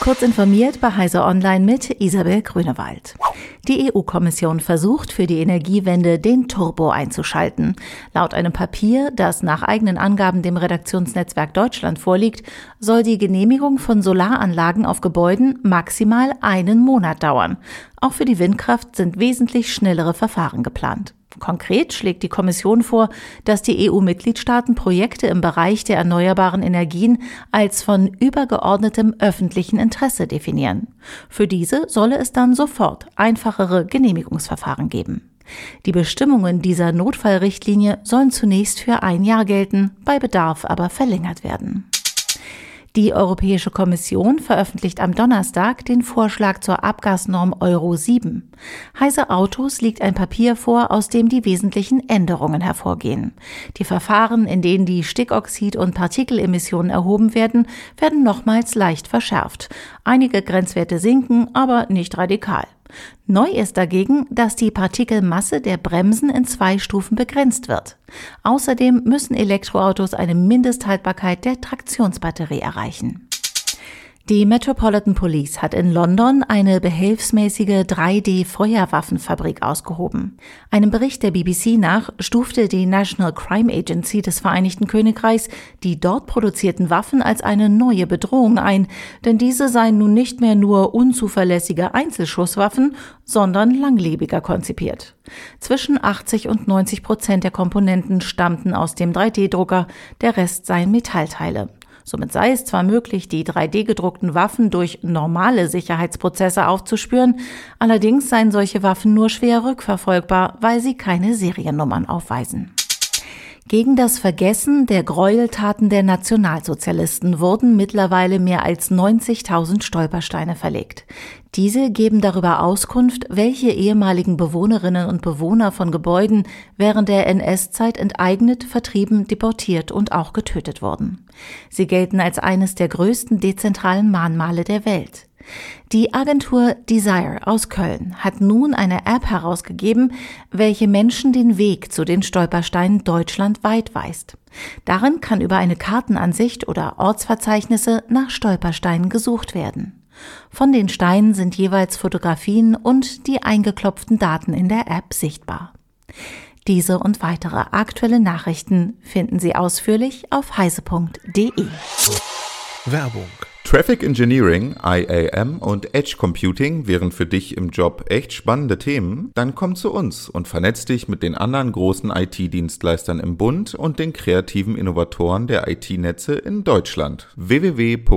Kurz informiert bei Heise Online mit Isabel Grünewald. Die EU-Kommission versucht für die Energiewende den Turbo einzuschalten. Laut einem Papier, das nach eigenen Angaben dem Redaktionsnetzwerk Deutschland vorliegt, soll die Genehmigung von Solaranlagen auf Gebäuden maximal einen Monat dauern. Auch für die Windkraft sind wesentlich schnellere Verfahren geplant. Konkret schlägt die Kommission vor, dass die EU-Mitgliedstaaten Projekte im Bereich der erneuerbaren Energien als von übergeordnetem öffentlichen Interesse definieren. Für diese solle es dann sofort einfachere Genehmigungsverfahren geben. Die Bestimmungen dieser Notfallrichtlinie sollen zunächst für ein Jahr gelten, bei Bedarf aber verlängert werden. Die Europäische Kommission veröffentlicht am Donnerstag den Vorschlag zur Abgasnorm Euro 7. Heise Autos liegt ein Papier vor, aus dem die wesentlichen Änderungen hervorgehen. Die Verfahren, in denen die Stickoxid- und Partikelemissionen erhoben werden, werden nochmals leicht verschärft. Einige Grenzwerte sinken, aber nicht radikal. Neu ist dagegen, dass die Partikelmasse der Bremsen in zwei Stufen begrenzt wird. Außerdem müssen Elektroautos eine Mindesthaltbarkeit der Traktionsbatterie erreichen. Die Metropolitan Police hat in London eine behelfsmäßige 3D-Feuerwaffenfabrik ausgehoben. Einem Bericht der BBC nach stufte die National Crime Agency des Vereinigten Königreichs die dort produzierten Waffen als eine neue Bedrohung ein, denn diese seien nun nicht mehr nur unzuverlässige Einzelschusswaffen, sondern langlebiger konzipiert. Zwischen 80 und 90 Prozent der Komponenten stammten aus dem 3D-Drucker, der Rest seien Metallteile. Somit sei es zwar möglich, die 3D-gedruckten Waffen durch normale Sicherheitsprozesse aufzuspüren, allerdings seien solche Waffen nur schwer rückverfolgbar, weil sie keine Seriennummern aufweisen. Gegen das Vergessen der Gräueltaten der Nationalsozialisten wurden mittlerweile mehr als 90.000 Stolpersteine verlegt. Diese geben darüber Auskunft, welche ehemaligen Bewohnerinnen und Bewohner von Gebäuden während der NS-Zeit enteignet, vertrieben, deportiert und auch getötet wurden. Sie gelten als eines der größten dezentralen Mahnmale der Welt. Die Agentur Desire aus Köln hat nun eine App herausgegeben, welche Menschen den Weg zu den Stolpersteinen deutschlandweit weist. Darin kann über eine Kartenansicht oder Ortsverzeichnisse nach Stolpersteinen gesucht werden. Von den Steinen sind jeweils Fotografien und die eingeklopften Daten in der App sichtbar. Diese und weitere aktuelle Nachrichten finden Sie ausführlich auf heise.de. Werbung Traffic Engineering, IAM und Edge Computing wären für dich im Job echt spannende Themen? Dann komm zu uns und vernetz dich mit den anderen großen IT-Dienstleistern im Bund und den kreativen Innovatoren der IT-Netze in Deutschland. www.bdbos.de